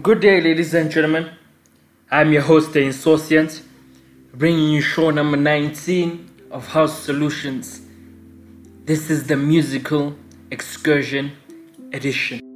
Good day, ladies and gentlemen. I'm your host, the Insouciant, bringing you show number 19 of House Solutions. This is the musical excursion edition.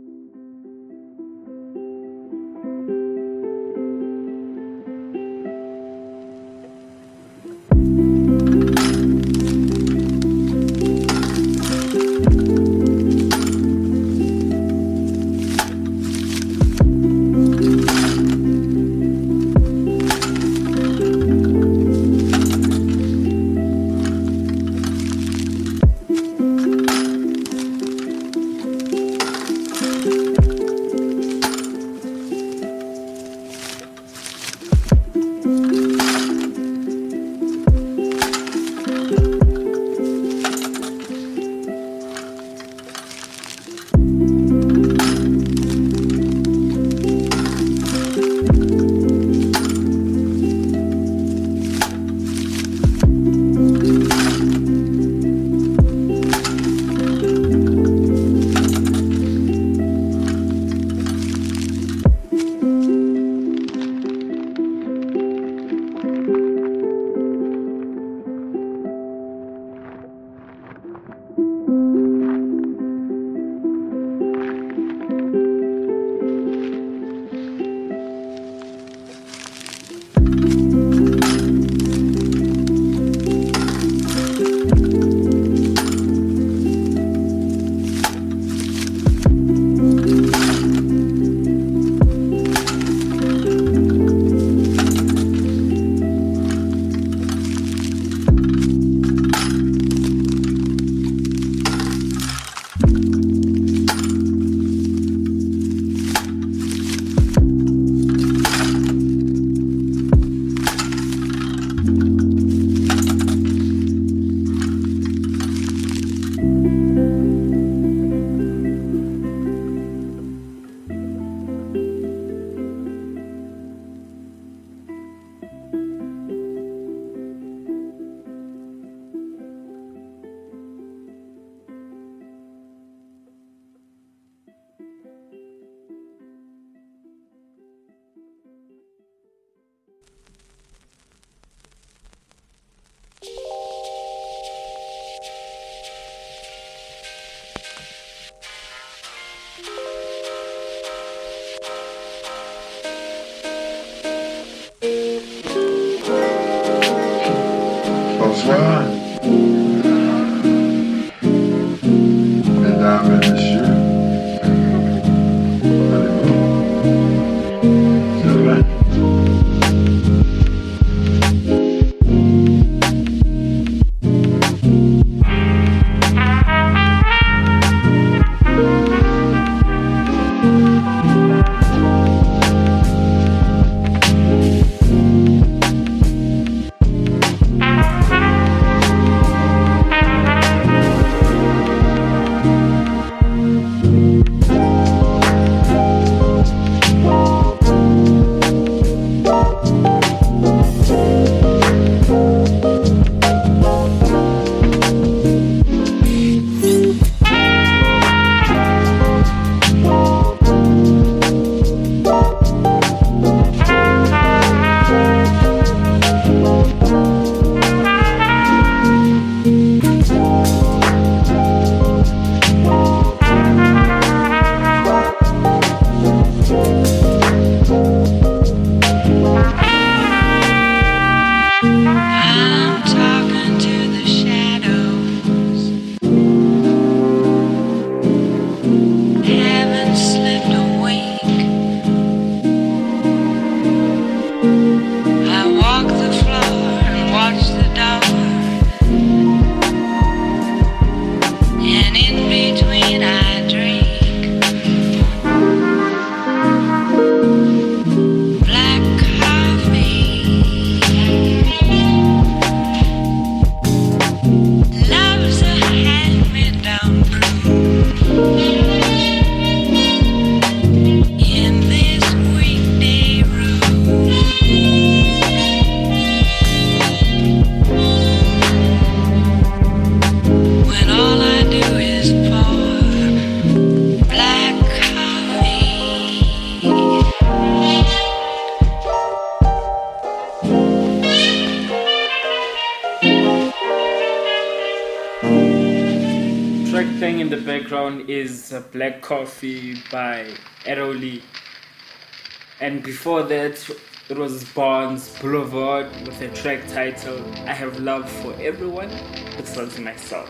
And before that, it was Barnes Boulevard with a track titled I Have Love for Everyone besides myself.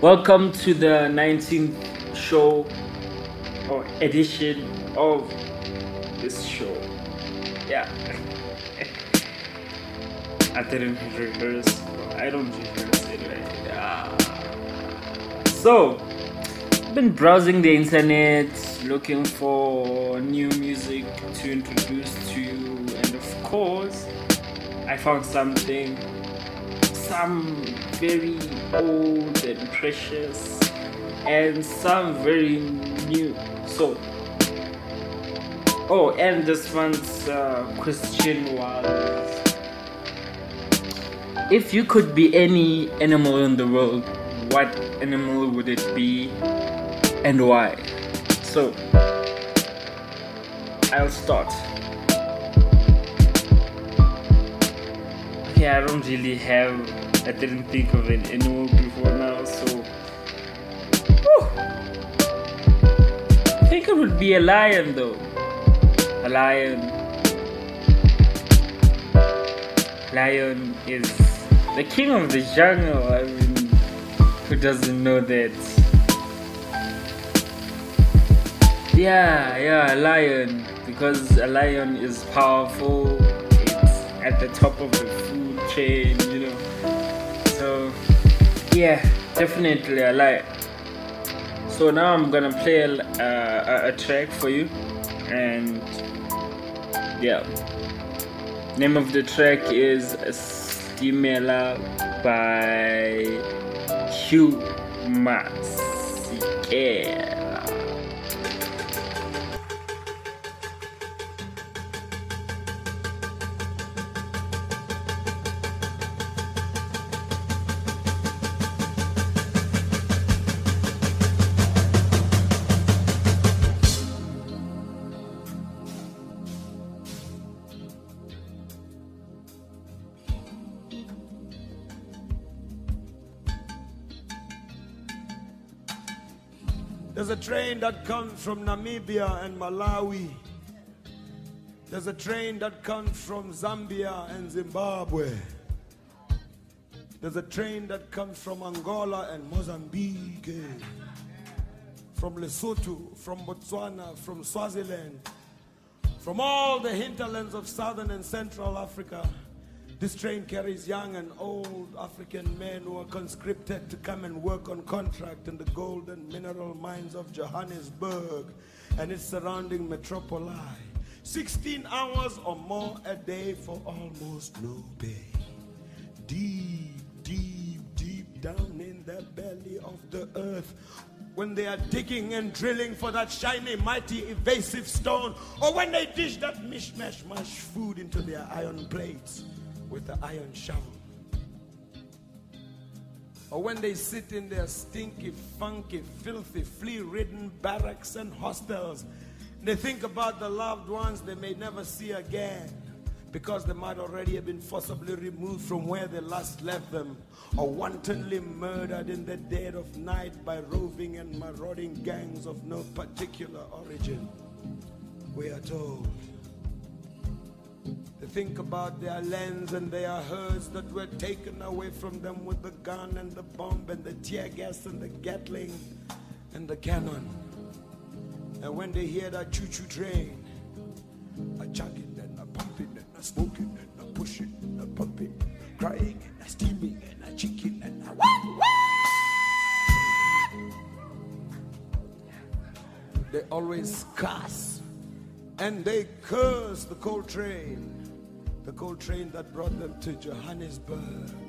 Welcome to the 19th show or edition of this show. Yeah. I didn't rehearse. I don't rehearse anyway. Yeah. So, I've been browsing the internet looking for new music to introduce to you, and of course, I found something, some very old and precious, and some very new. So, oh, and this one's uh, Christian Wild. If you could be any animal in the world, what animal would it be and why? So, I'll start. Okay, I don't really have, I didn't think of an animal before now, so. Whew. I think it would be a lion though. A lion. Lion is the king of the jungle. I mean, who doesn't know that? Yeah, yeah, a lion. Because a lion is powerful. It's at the top of the food chain, you know. So, yeah, definitely a lion. So now I'm gonna play a, track for you, and yeah, name of the track is Stimela by Hugh Masekela. There's a train that comes from Namibia and Malawi. There's a train that comes from Zambia and Zimbabwe. There's a train that comes from Angola and Mozambique. From Lesotho, from Botswana, from Swaziland, from all the hinterlands of southern and central Africa. This train carries young and old African men who are conscripted to come and work on contract in the gold and mineral mines of Johannesburg and its surrounding metropoli. 16 hours or more a day for almost no pay. Deep, deep, deep down in the belly of the earth. When they are digging and drilling for that shiny, mighty, evasive stone, or when they dish that mishmash mash food into their iron plates with the iron shovel. Or when they sit in their stinky, funky, filthy, flea ridden barracks and hostels, they think about the loved ones they may never see again because they might already have been forcibly removed from where they last left them or wantonly murdered in the dead of night by roving and marauding gangs of no particular origin. We are told. They think about their lands and their herds that were taken away from them with the gun and the bomb and the tear gas and the Gatling and the cannon. And when they hear that choo-choo train, a chucking and a pumping and a smoking and a pushing and a pumping, crying and a steaming and a chicken and a wah, wah. They always cuss and they curse the coal train, the coal train that brought them to Johannesburg.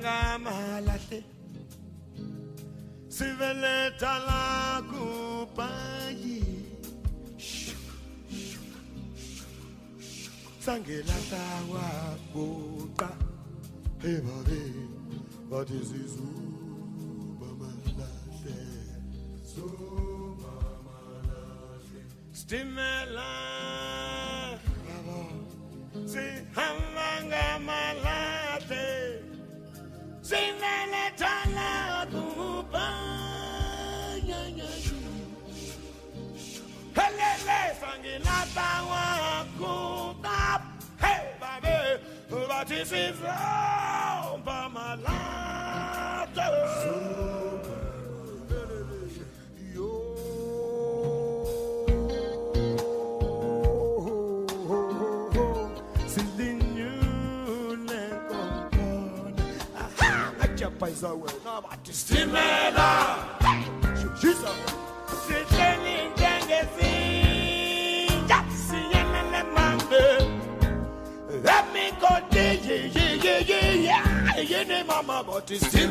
Ngamalahle siveleta la kupayi. Sangelahla wabuqa hey babe bathi sizuba malahle. Zuba malahle. Stimela This is all táp. my bàbá ti fi fún bàmà látọ̀. Paisa, well, now I'm at the steamer. She's a mama, but it's still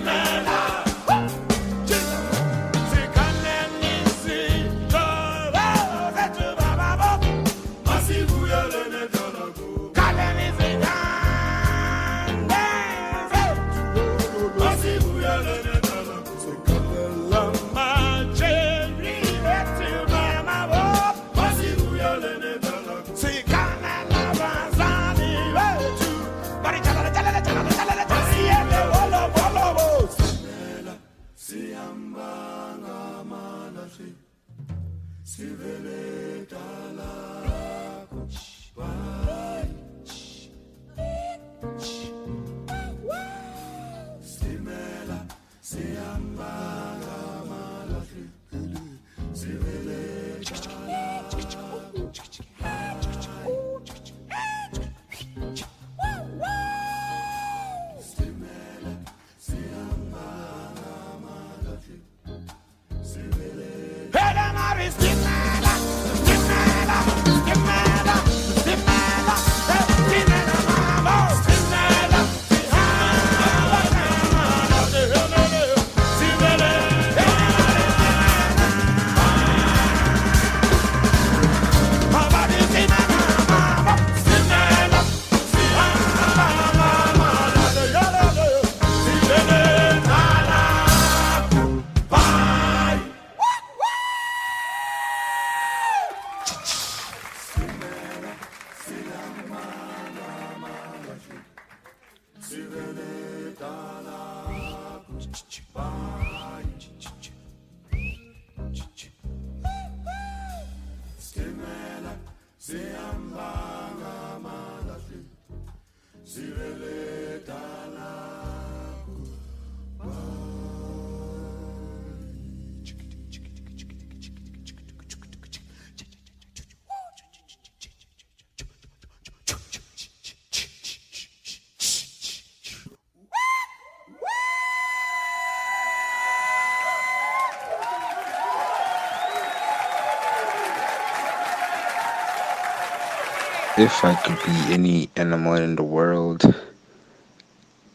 If I could be any animal in the world,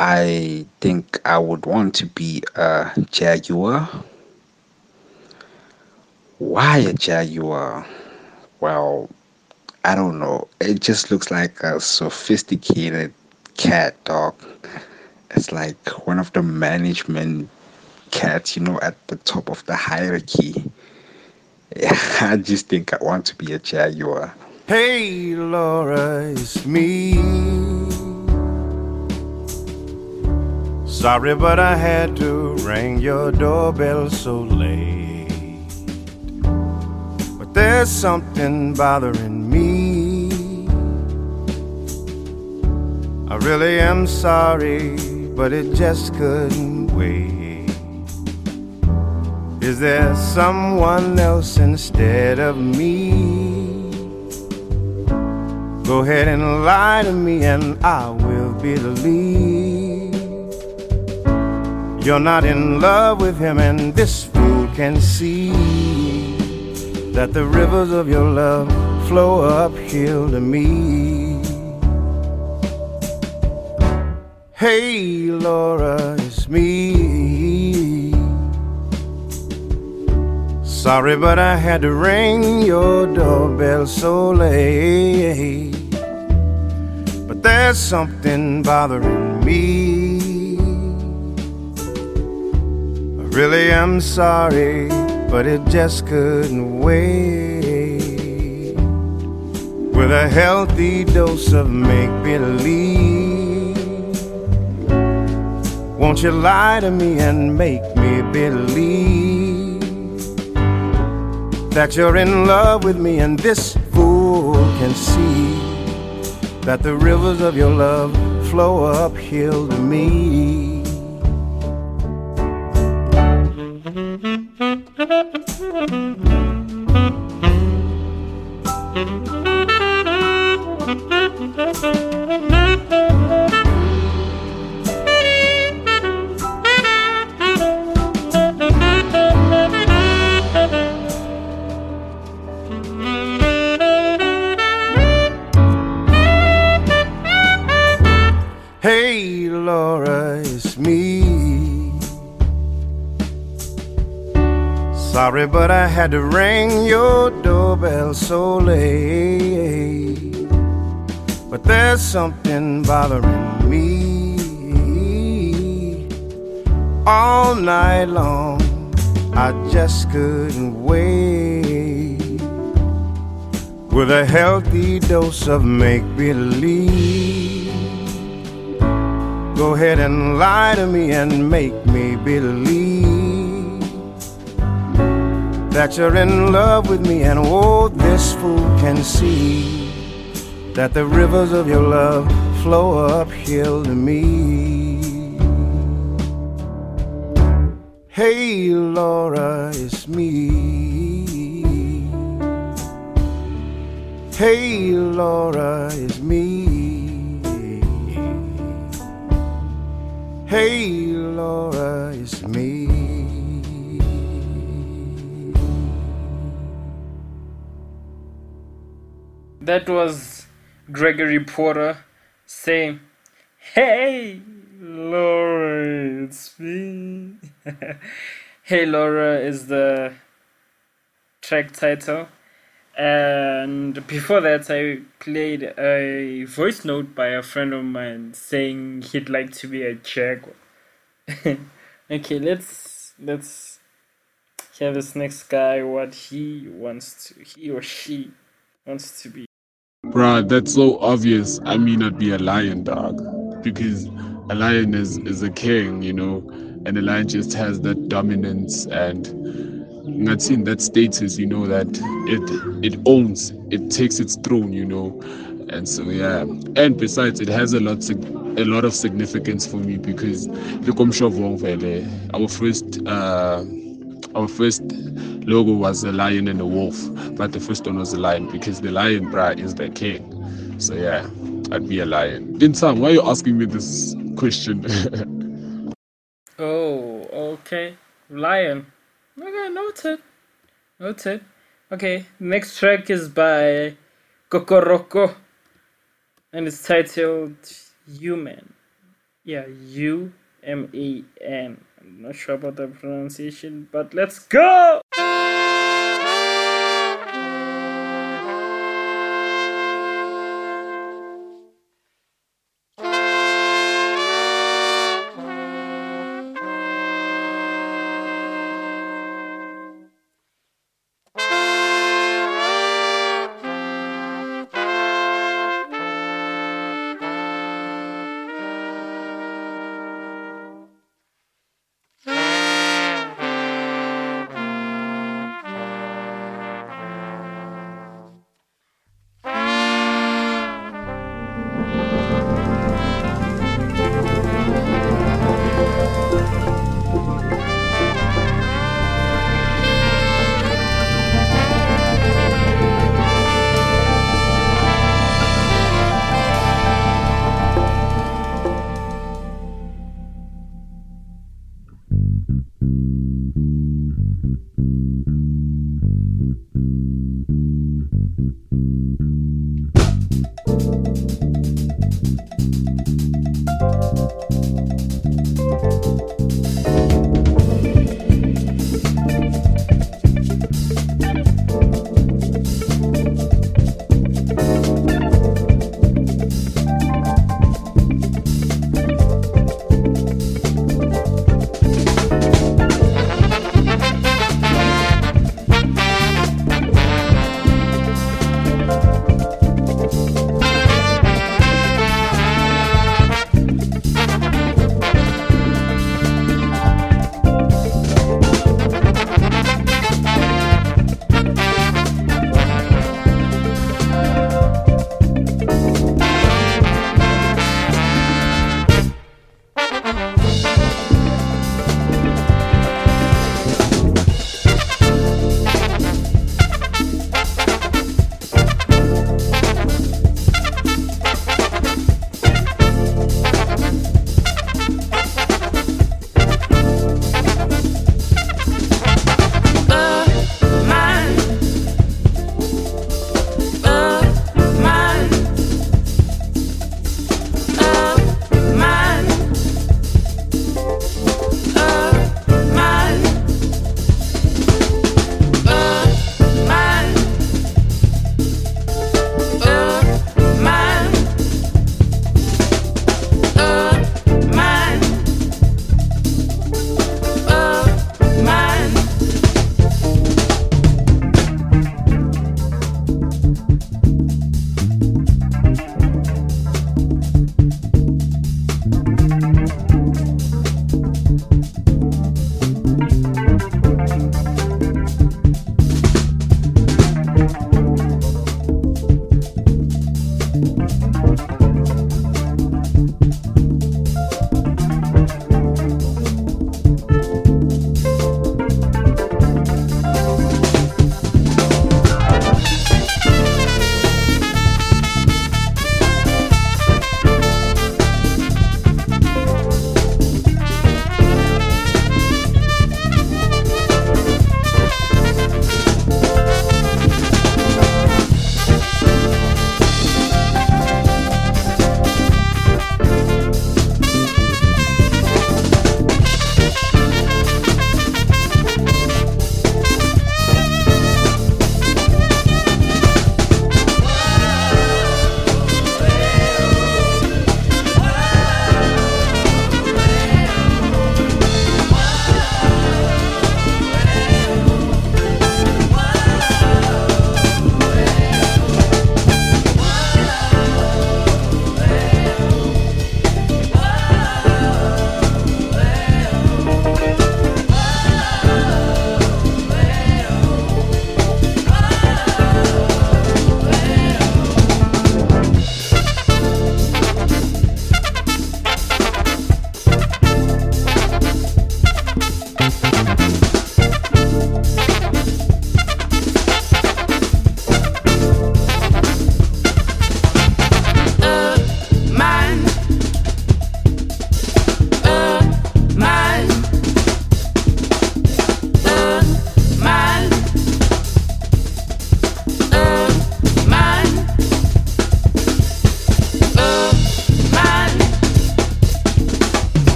I think I would want to be a jaguar. Why a jaguar? Well, I don't know. It just looks like a sophisticated cat dog. It's like one of the management cats, you know, at the top of the hierarchy. I just think I want to be a jaguar. Hey Laura, it's me. Sorry, but I had to ring your doorbell so late. But there's something bothering me. I really am sorry, but it just couldn't wait. Is there someone else instead of me? Go ahead and lie to me, and I will believe you're not in love with him, and this fool can see that the rivers of your love flow uphill to me. Hey, Laura, it's me. Sorry, but I had to ring your doorbell so late. But there's something bothering me. I really am sorry, but it just couldn't wait. With a healthy dose of make believe. Won't you lie to me and make me believe that you're in love with me and this fool can see that the rivers of your love flow uphill to me. Had to ring your doorbell so late. But there's something bothering me. All night long, I just couldn't wait. With a healthy dose of make believe. Go ahead and lie to me and make me believe that you're in love with me, and oh, this fool can see that the rivers of your love flow uphill to me. Hey, Laura, it's me. Hey, Laura, it's me. Hey, Laura, That was Gregory Porter saying, Hey, Laura, it's me. hey, Laura is the track title. And before that, I played a voice note by a friend of mine saying he'd like to be a jaguar. okay, let's let's hear this next guy what he wants to he or she wants to be. Bruh, that's so obvious. I may not be a lion, dog, because a lion is is a king, you know, and a lion just has that dominance and not seen that status, you know, that it it owns, it takes its throne, you know, and so yeah. And besides, it has a lot a lot of significance for me because look, I'm sure our first uh, our first logo was a lion and a wolf, but the first one was a lion because the lion, bruh, is the king. So yeah, I'd be a lion. Dinsam, why are you asking me this question? Oh, okay. Lion. Okay, noted. Noted. Okay, next track is by Kokoroko and it's titled Human. Yeah, U M A N. Not sure about the pronunciation, but let's go!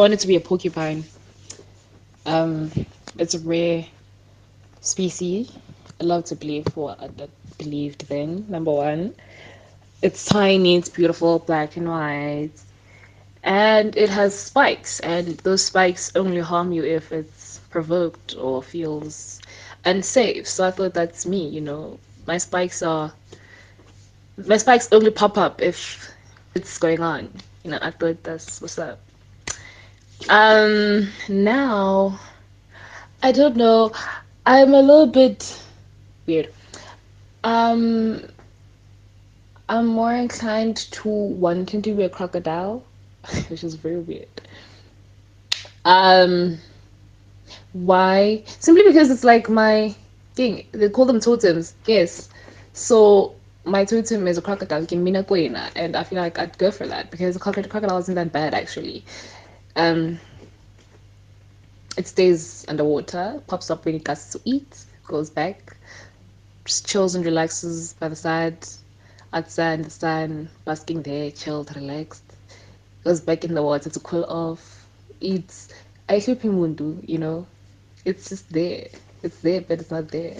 Wanted to be a porcupine. Um, it's a rare species. I love to believe what I believed then. Number one, it's tiny, it's beautiful, black and white, and it has spikes. And those spikes only harm you if it's provoked or feels unsafe. So I thought that's me. You know, my spikes are my spikes only pop up if it's going on. You know, I thought that's what's up. Um, now, I don't know. I'm a little bit weird. Um, I'm more inclined to wanting to be a crocodile, which is very weird. Um, why? Simply because it's like my thing. They call them totems. Yes. So my totem is a crocodile, and I feel like I'd go for that because the crocodile isn't that bad actually. Um, it stays underwater, pops up when it gets to eat, goes back, just chills and relaxes by the side, outside in the sun, basking there, chilled, relaxed. Goes back in the water to cool off, eats. I hope mundu, you know. It's just there. It's there, but it's not there.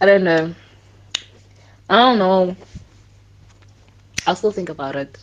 I don't know. I don't know. I'll still think about it.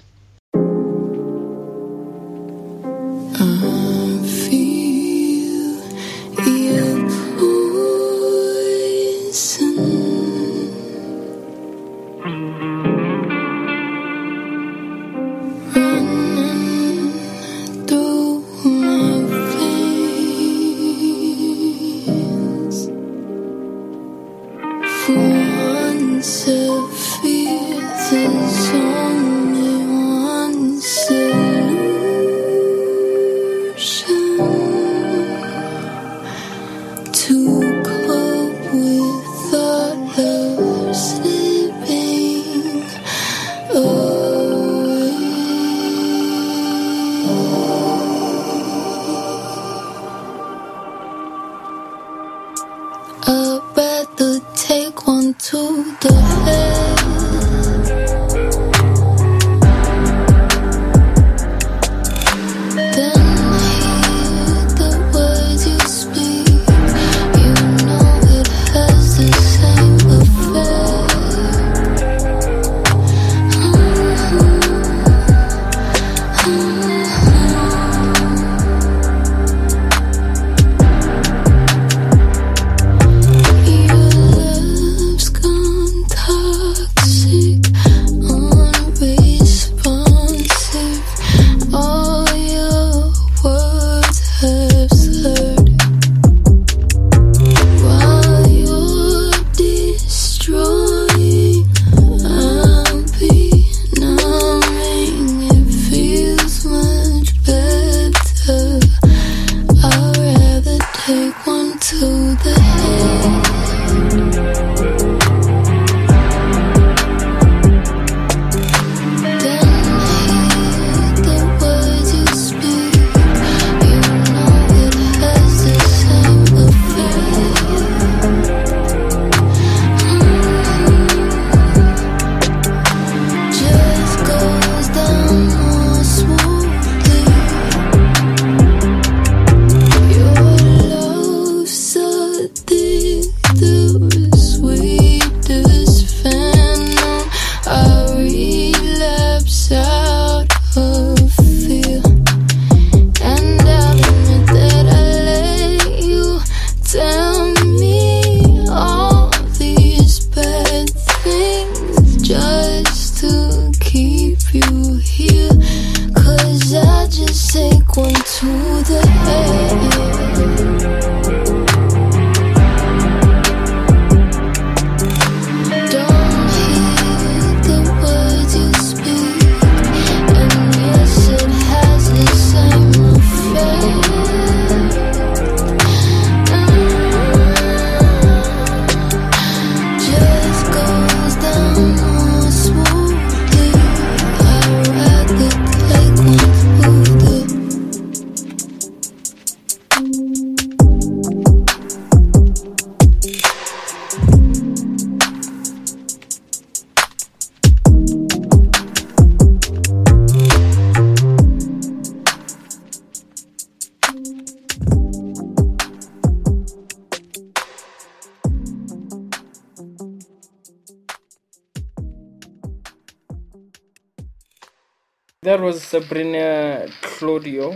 That was Sabrina Claudio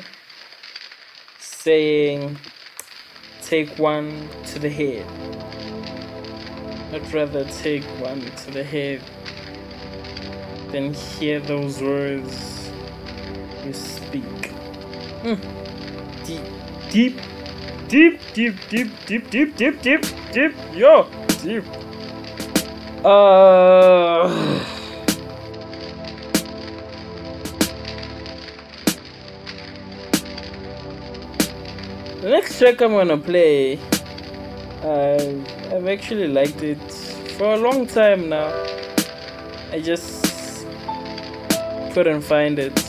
saying, Take one to the head. I'd rather take one to the head than hear those words you speak. Mm. Deep, deep, deep, deep, deep, deep, deep, deep, deep, deep, yo, deep. Uh. The next track I'm gonna play, I've, I've actually liked it for a long time now. I just couldn't find it.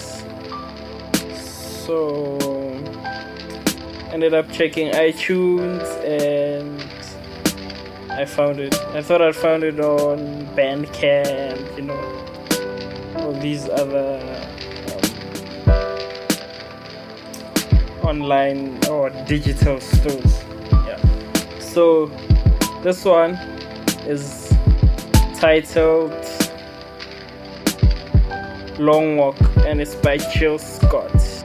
So, ended up checking iTunes and I found it. I thought I'd found it on Bandcamp, you know, all these other online or digital stores. Yeah. So this one is titled Long Walk and it's by Jill Scott.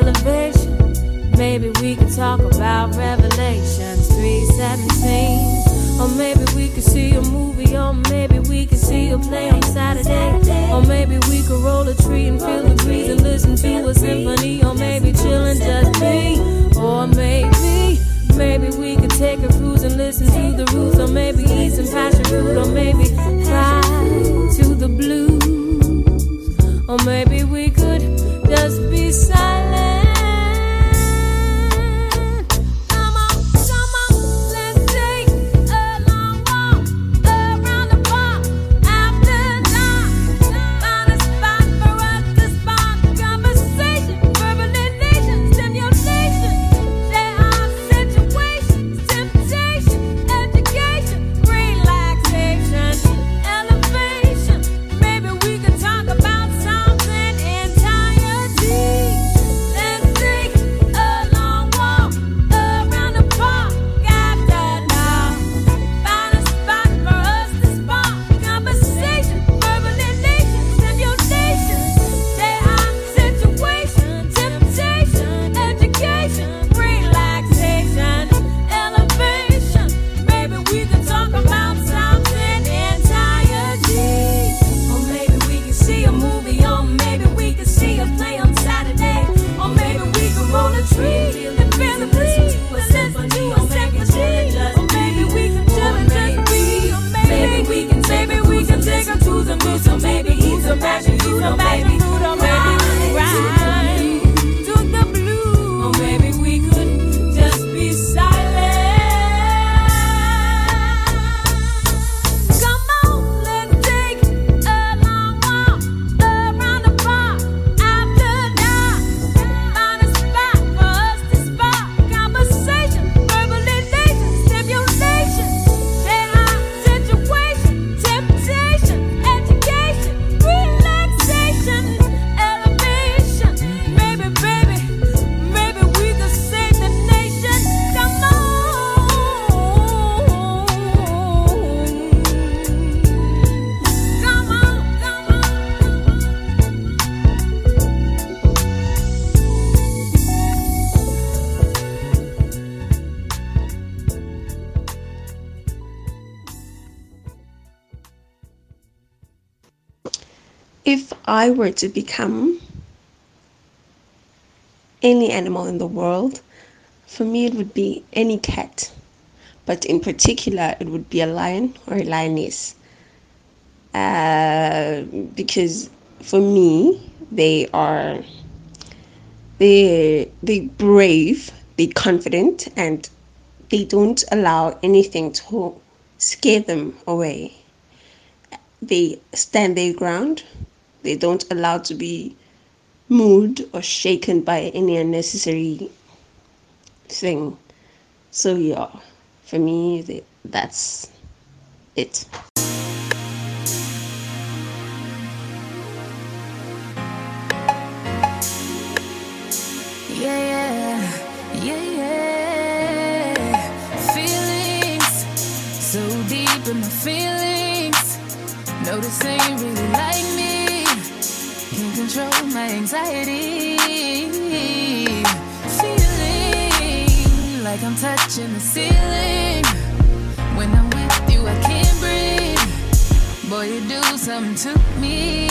Elevation. Maybe we could talk about Revelations 317. Or maybe we could see a movie, or maybe we could see a play on Saturday. Or maybe we could roll a tree and feel the breeze and listen to a symphony. Or maybe chillin' just me. Or maybe, maybe we could take a cruise and listen to the roots. Or maybe eat some passion fruit. Or maybe fly to the blues. Or maybe we could just be silent. I were to become any animal in the world, for me it would be any cat, but in particular it would be a lion or a lioness. Uh, because for me they are they they brave, they confident, and they don't allow anything to scare them away. They stand their ground they don't allow to be moved or shaken by any unnecessary thing. So yeah, for me, they, that's it. Noticing really like me can't control my anxiety. Feeling like I'm touching the ceiling. When I'm with you, I can't breathe. Boy, you do something to me.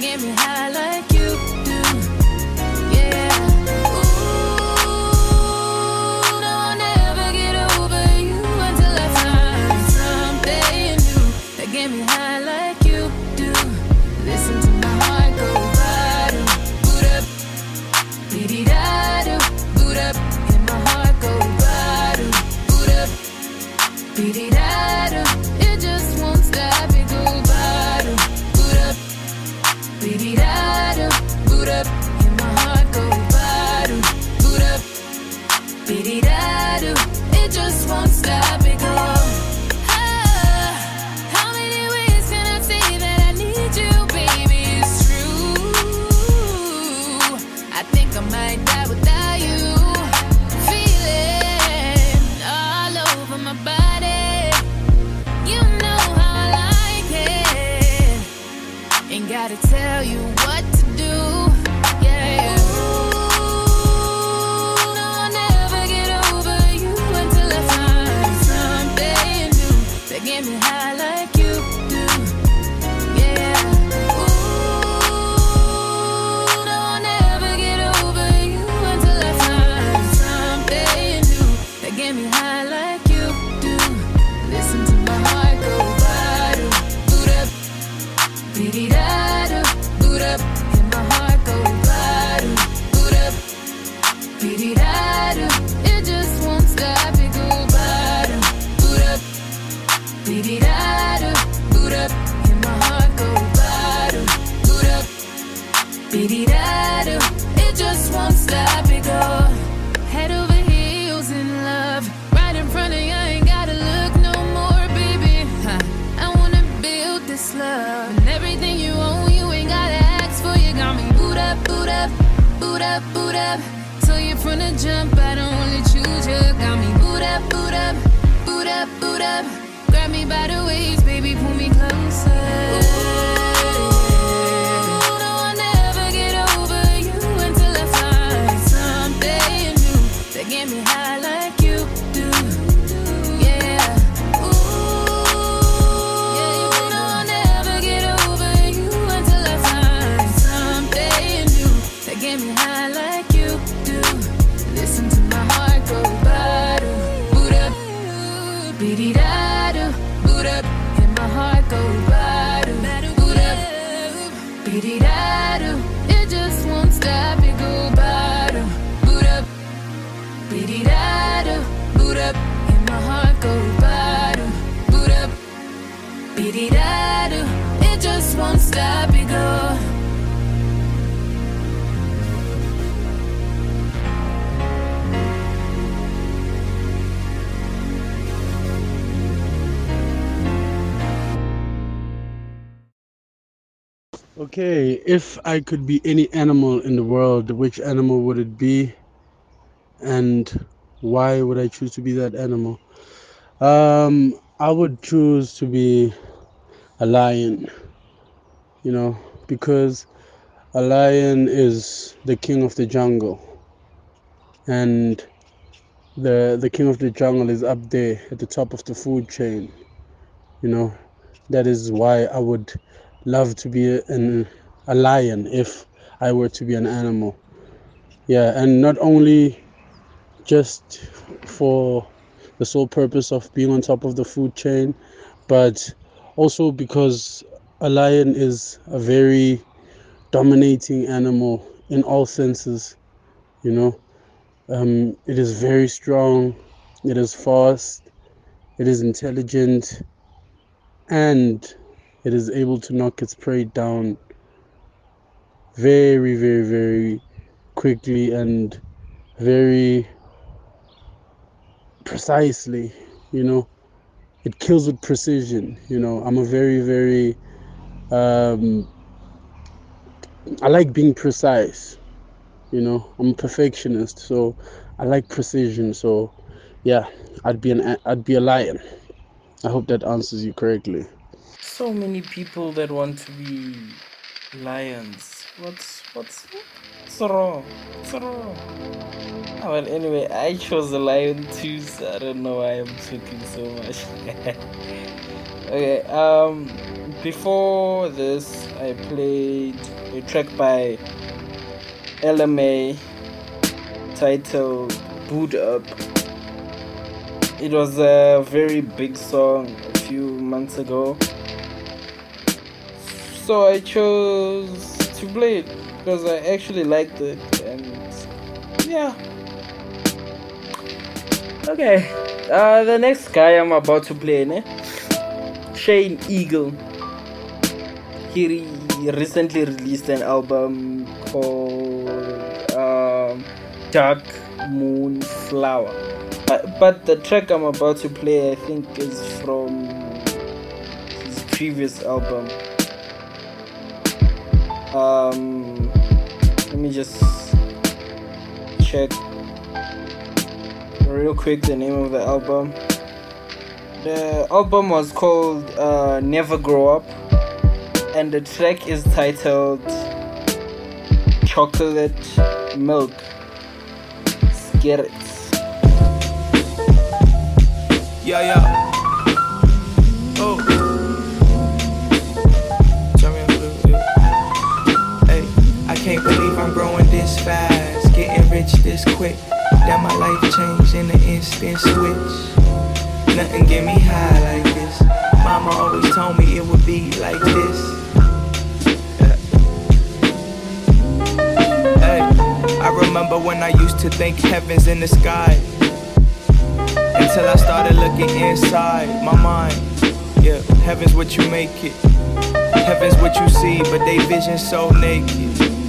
Give me high like from the jump, I don't wanna choose you. Got me boot up, boot up, boot up, boot up. Grab me by the waist, baby, pull me Okay, if I could be any animal in the world, which animal would it be? And why would I choose to be that animal? Um, I would choose to be a lion, you know, because a lion is the king of the jungle. And the the king of the jungle is up there at the top of the food chain. You know, that is why I would love to be an, a lion if I were to be an animal. Yeah, and not only just for the sole purpose of being on top of the food chain, but also because a lion is a very dominating animal in all senses, you know. Um, it is very strong, it is fast, it is intelligent, and it is able to knock its prey down very, very, very quickly and very precisely, you know. It kills with precision, you know. I'm a very, very, um, I like being precise, you know. I'm a perfectionist, so I like precision. So, yeah, I'd be an, I'd be a lion. I hope that answers you correctly. So many people that want to be lions. What's what's what's wrong? What's wrong? Ah, well, anyway, I chose a lion too. So I don't know why I'm talking so much. okay. Um, before this, I played a track by Ella Mai titled "Boo'd Up." It was a very big song a few months ago so I chose to play it because I actually liked it and yeah. Okay, uh, the next guy I'm about to play, ne? Shane Eagle. He re- recently released an album called um, Dark Moon Flower. Uh, but the track I'm about to play, I think, is from his previous album um let me just check real quick the name of the album the album was called uh, never grow up and the track is titled chocolate milk skirrets Yeah, yeah. I'm growing this fast, getting rich this quick. That my life changed in an instant switch. Nothing get me high like this. Mama always told me it would be like this. Hey, I remember when I used to think heaven's in the sky. Until I started looking inside my mind. Yeah, heaven's what you make it. Heaven's what you see, but they vision so naked.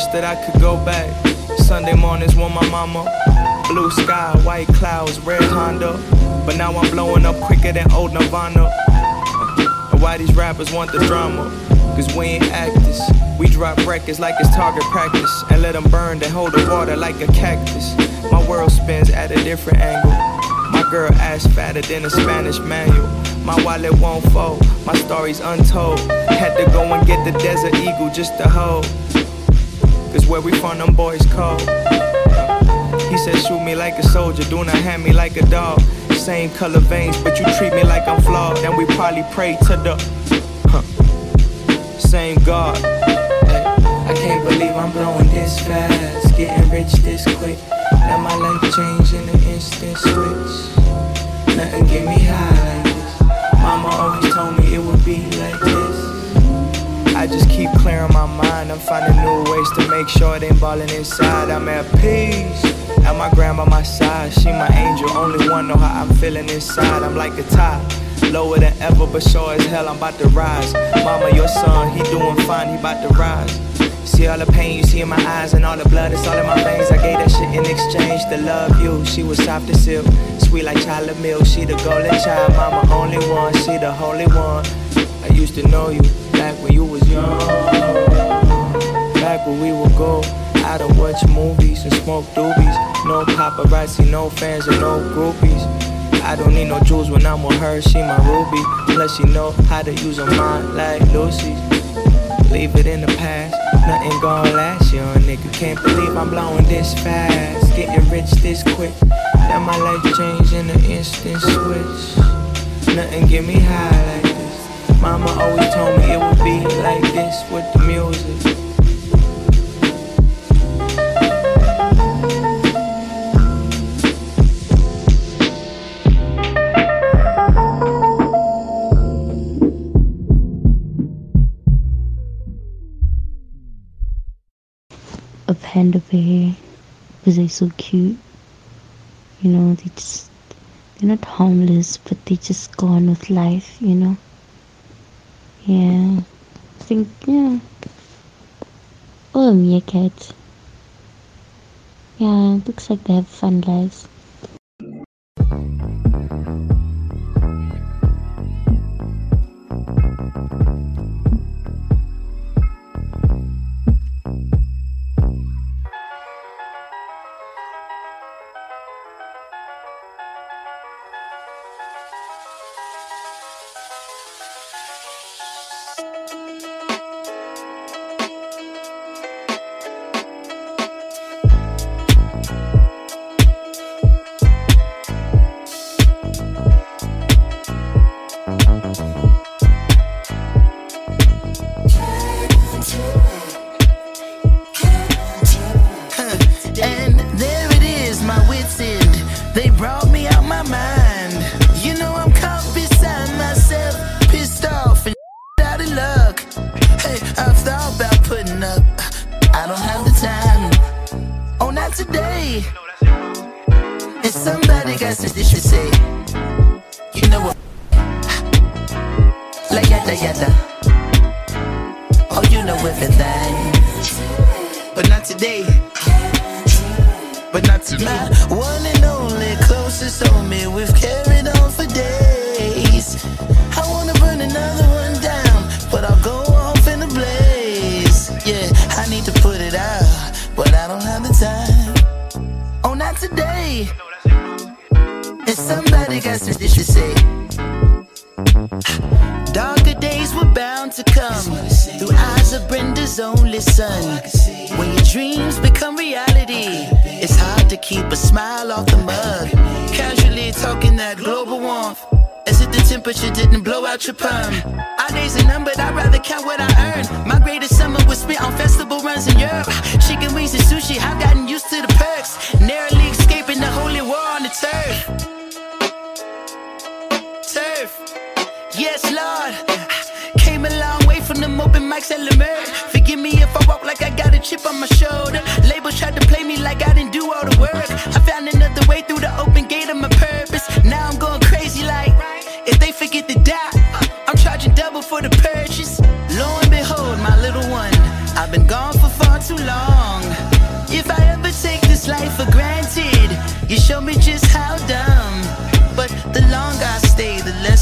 Wish that I could go back. Sunday mornings with my mama. Blue sky, white clouds, red Honda. But now I'm blowing up quicker than old Nirvana. And why these rappers want the drama? Cause we ain't actors. We drop records like it's target practice. And let them burn, then hold the water like a cactus. My world spins at a different angle. My girl ass fatter than a Spanish manual. My wallet won't fold, my story's untold. Had to go and get the desert eagle just to hold. Cause where we from, them boys cold. He said, shoot me like a soldier, do not hand me like a dog. Same color veins, but you treat me like I'm flawed. And we probably pray to the huh, same God. I can't believe I'm blowing this fast. getting rich this quick. Now my life changed in an instant switch. Nothing get me high like this. Mama always told me it would be like this. Just keep clearing my mind. I'm finding new ways to make sure it ain't ballin' inside. I'm at peace. And my grandma my side, she my angel. Only one know how I'm feeling inside. I'm like a top. Lower than ever, but sure as hell I'm about to rise. Mama, your son, he doing fine, he about to rise. See all the pain you see in my eyes and all the blood that's all in my veins. I gave that shit in exchange to love you. She was soft as silk, sweet like chocolate milk. She the golden child, mama only one. She the holy one. I used to know you back when you was young. Back when we would go out and watch movies and smoke doobies. No paparazzi, no fans and no groupies. I don't need no jewels when I'm with her, she my ruby. Plus she know how to use her mind like Lucy. Leave it in the past, nothing gon' last, young nigga. Can't believe I'm blowing this fast, getting rich this quick. Now my life changed in an instant switch. Nothing get me high like. Mama always told me it would be like this with the music. a panda bear because they're so cute. You know, they just they're not harmless, but they just go on with life. You know. Yeah, I think yeah. Oh, or a meerkat. Yeah, looks like they have fun lives. Today. And somebody got some shit to say. Darker days were bound to come through eyes of Brenda's only son. When your dreams become reality, it's hard to keep a smile off the mug. Casually talking that global warmth. As if the temperature didn't blow out your perm. Our days are numbered, I'd rather count what I earn. My greatest summer was spent on festival runs in Europe. Chicken wings and sushi, I've gotten used to the perks. Narrowly holy war on the turf. Turf. Yes, Lord. Came a long way from them open mics at Leimert. Forgive me if I walk like I got a chip on my shoulder. Labels tried to play me like I didn't do all the work. I found another way through the open gate of my purpose. Now I'm going crazy like if they forget to die, I'm charging double for the purchase.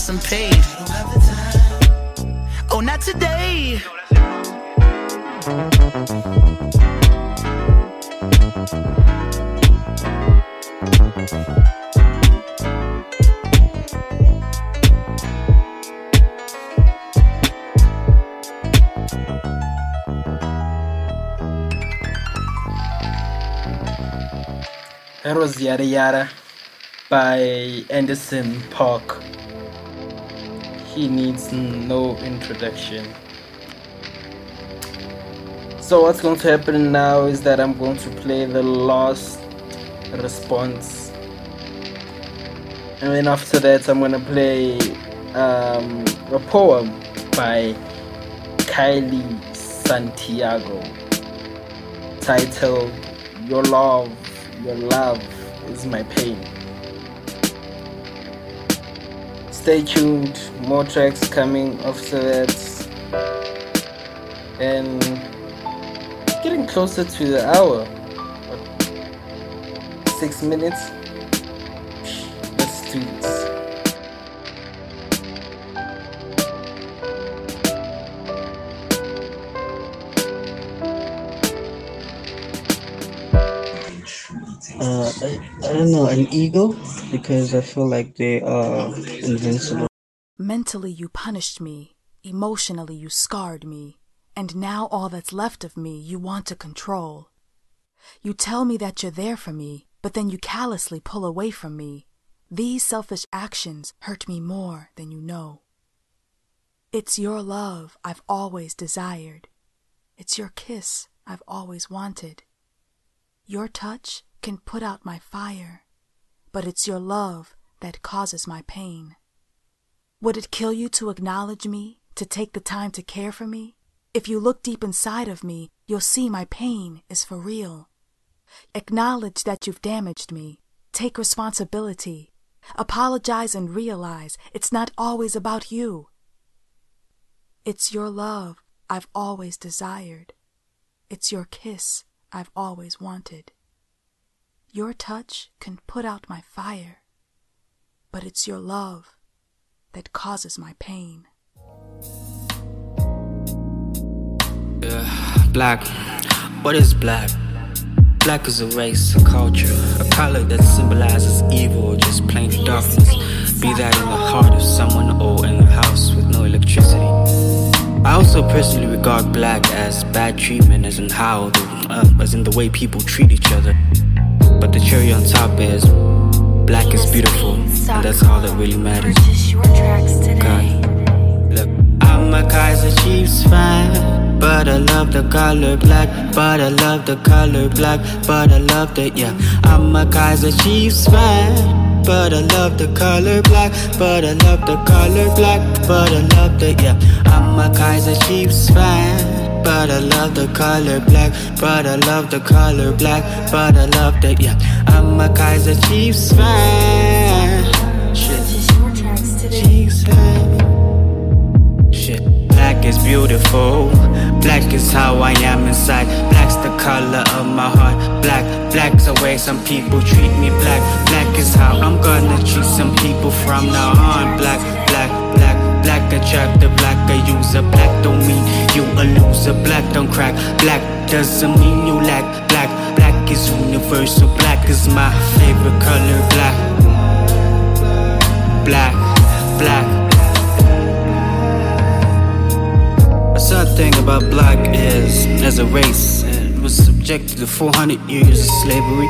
Less I'm paid. Oh, not today. That was Yada Yada by Anderson .Paak. He needs no introduction. So what's going to happen now is that I'm going to play the last response. And then after that I'm gonna play um, a poem by Kylie Santiago titled Your Love, Your Love is My Pain. Stay tuned, more tracks coming after that. And getting closer to the hour. Six minutes? Let's do this. Uh, I, I don't know, an eagle because I feel like they are invincible. Mentally, you punished me. Emotionally, you scarred me. And now all that's left of me, you want to control. You tell me that you're there for me, but then you callously pull away from me. These selfish actions hurt me more than you know. It's your love I've always desired. It's your kiss I've always wanted. Your touch can put out my fire, but it's your love that causes my pain. Would it kill you to acknowledge me, to take the time to care for me? If you look deep inside of me, you'll see my pain is for real. Acknowledge that you've damaged me. Take responsibility. Apologize and realize it's not always about you. It's your love I've always desired. It's your kiss I've always wanted. Your touch can put out my fire, but it's your love that causes my pain. Yeah, black. What is black? Black is a race, a culture, a color that symbolizes evil or just plain darkness. Be that in the heart of someone or in a house with no electricity. I also personally regard black as bad treatment, as in how, the, uh, as in the way people treat each other. But the cherry on top is black is beautiful, and that's all that really matters. God. Look, I'm a Kaiser Chiefs fan, but I love the color black. But I love the color black, but I love the yeah. I'm a Kaiser Chiefs fan, but I love the color black. But I love the color black, but I love the yeah. I'm a Kaiser Chiefs fan, but I love the color black. But I love the color black, but I love the yeah. I'm a Kaiser Chiefs fan. Shit. Chiefs fan. Shit. Black is beautiful. Black is how I am inside. Black's the color of my heart. Black, black's the way some people treat me. Black, black is how I'm gonna treat some people from now on. Black, black, black, black attractive. use a. Black don't mean you a loser. Black don't crack. Black doesn't mean you lack. Black, black is universal. Black is my favorite color. Black, black, black. A sad thing about black is, as a race, it was subjected to 400 years of slavery.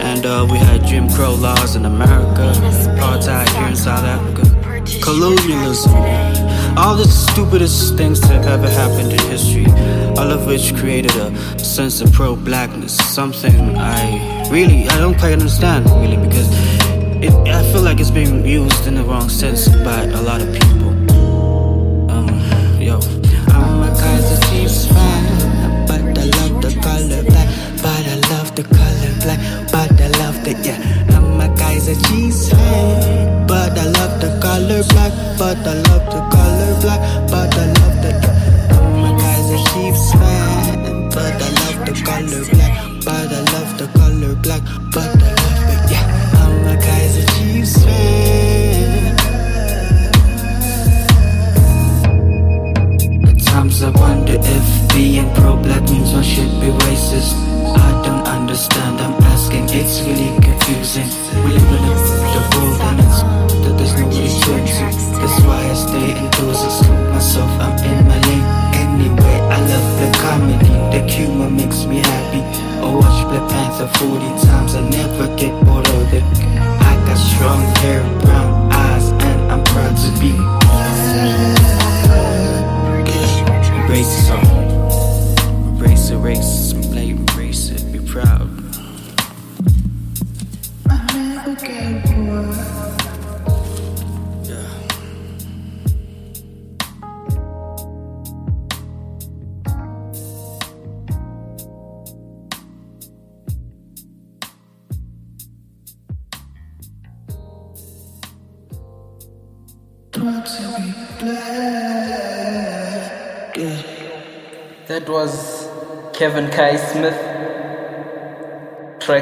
And uh, we had Jim Crow laws in America, apartheid here in South Africa, colonialism, all the stupidest things that ever happened in history, all of which created a sense of pro-blackness, something I really, I don't quite understand, really, because it, I feel like it's being used in the wrong sense by a lot of people. Love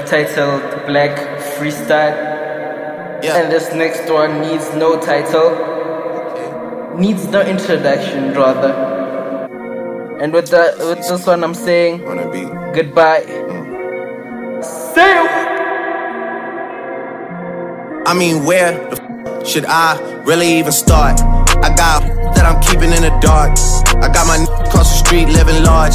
titled Black Freestyle. And this next one needs no title. Needs no introduction, rather. And with that, with this one, I'm saying goodbye. Mm. See you. I mean, where the f- should I really even start? I got that I'm keeping in the dark. I got my n- across the street living large.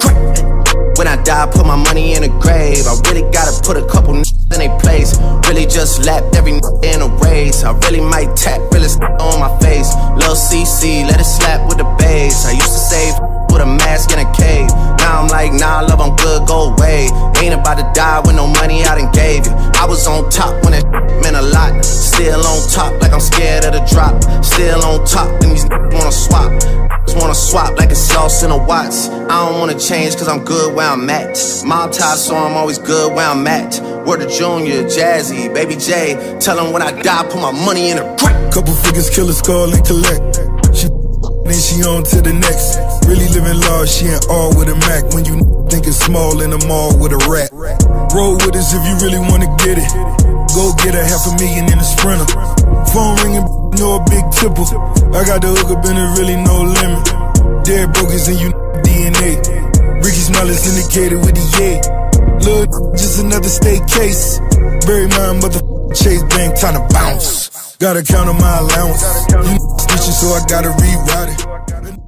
When I die, put my money in the grave. I really gotta put a couple n- in they place. Really just lapped every n- in a race. I really might tap realest on my face. Lil CC, let it slap with the bass. I used to save with a mask in a cave. Now I'm like, nah, love, I'm good, go away. Ain't about to die with no money I done gave you. I was on top when it meant a lot. Still on top, like I'm scared of the drop. Still on top, and these wanna swap. Just wanna swap like it's sauce in a Watts. I don't wanna change cause I'm good where I'm at. Mob tie, so I'm always good where I'm at. Word to Junior, Jazzy, Baby J. Tell them when I die, put my money in a grave. Couple figures, kill a skull and collect. She then she on to the next. Really living large, she ain't all with a Mac. When you think it's small in the mall with a rat. Roll with us if you really wanna get it. Go get a half a million in a sprinter. Phone ringing, know a big tipple. I got the hook up and it really no limit. Dead brokers in you DNA. Rickey Smiley syndicated with the yay. Lil' just another state case. Bury my mother Chase Bank, time to bounce. Gotta count on my allowance. You snitching, so I gotta reroute it.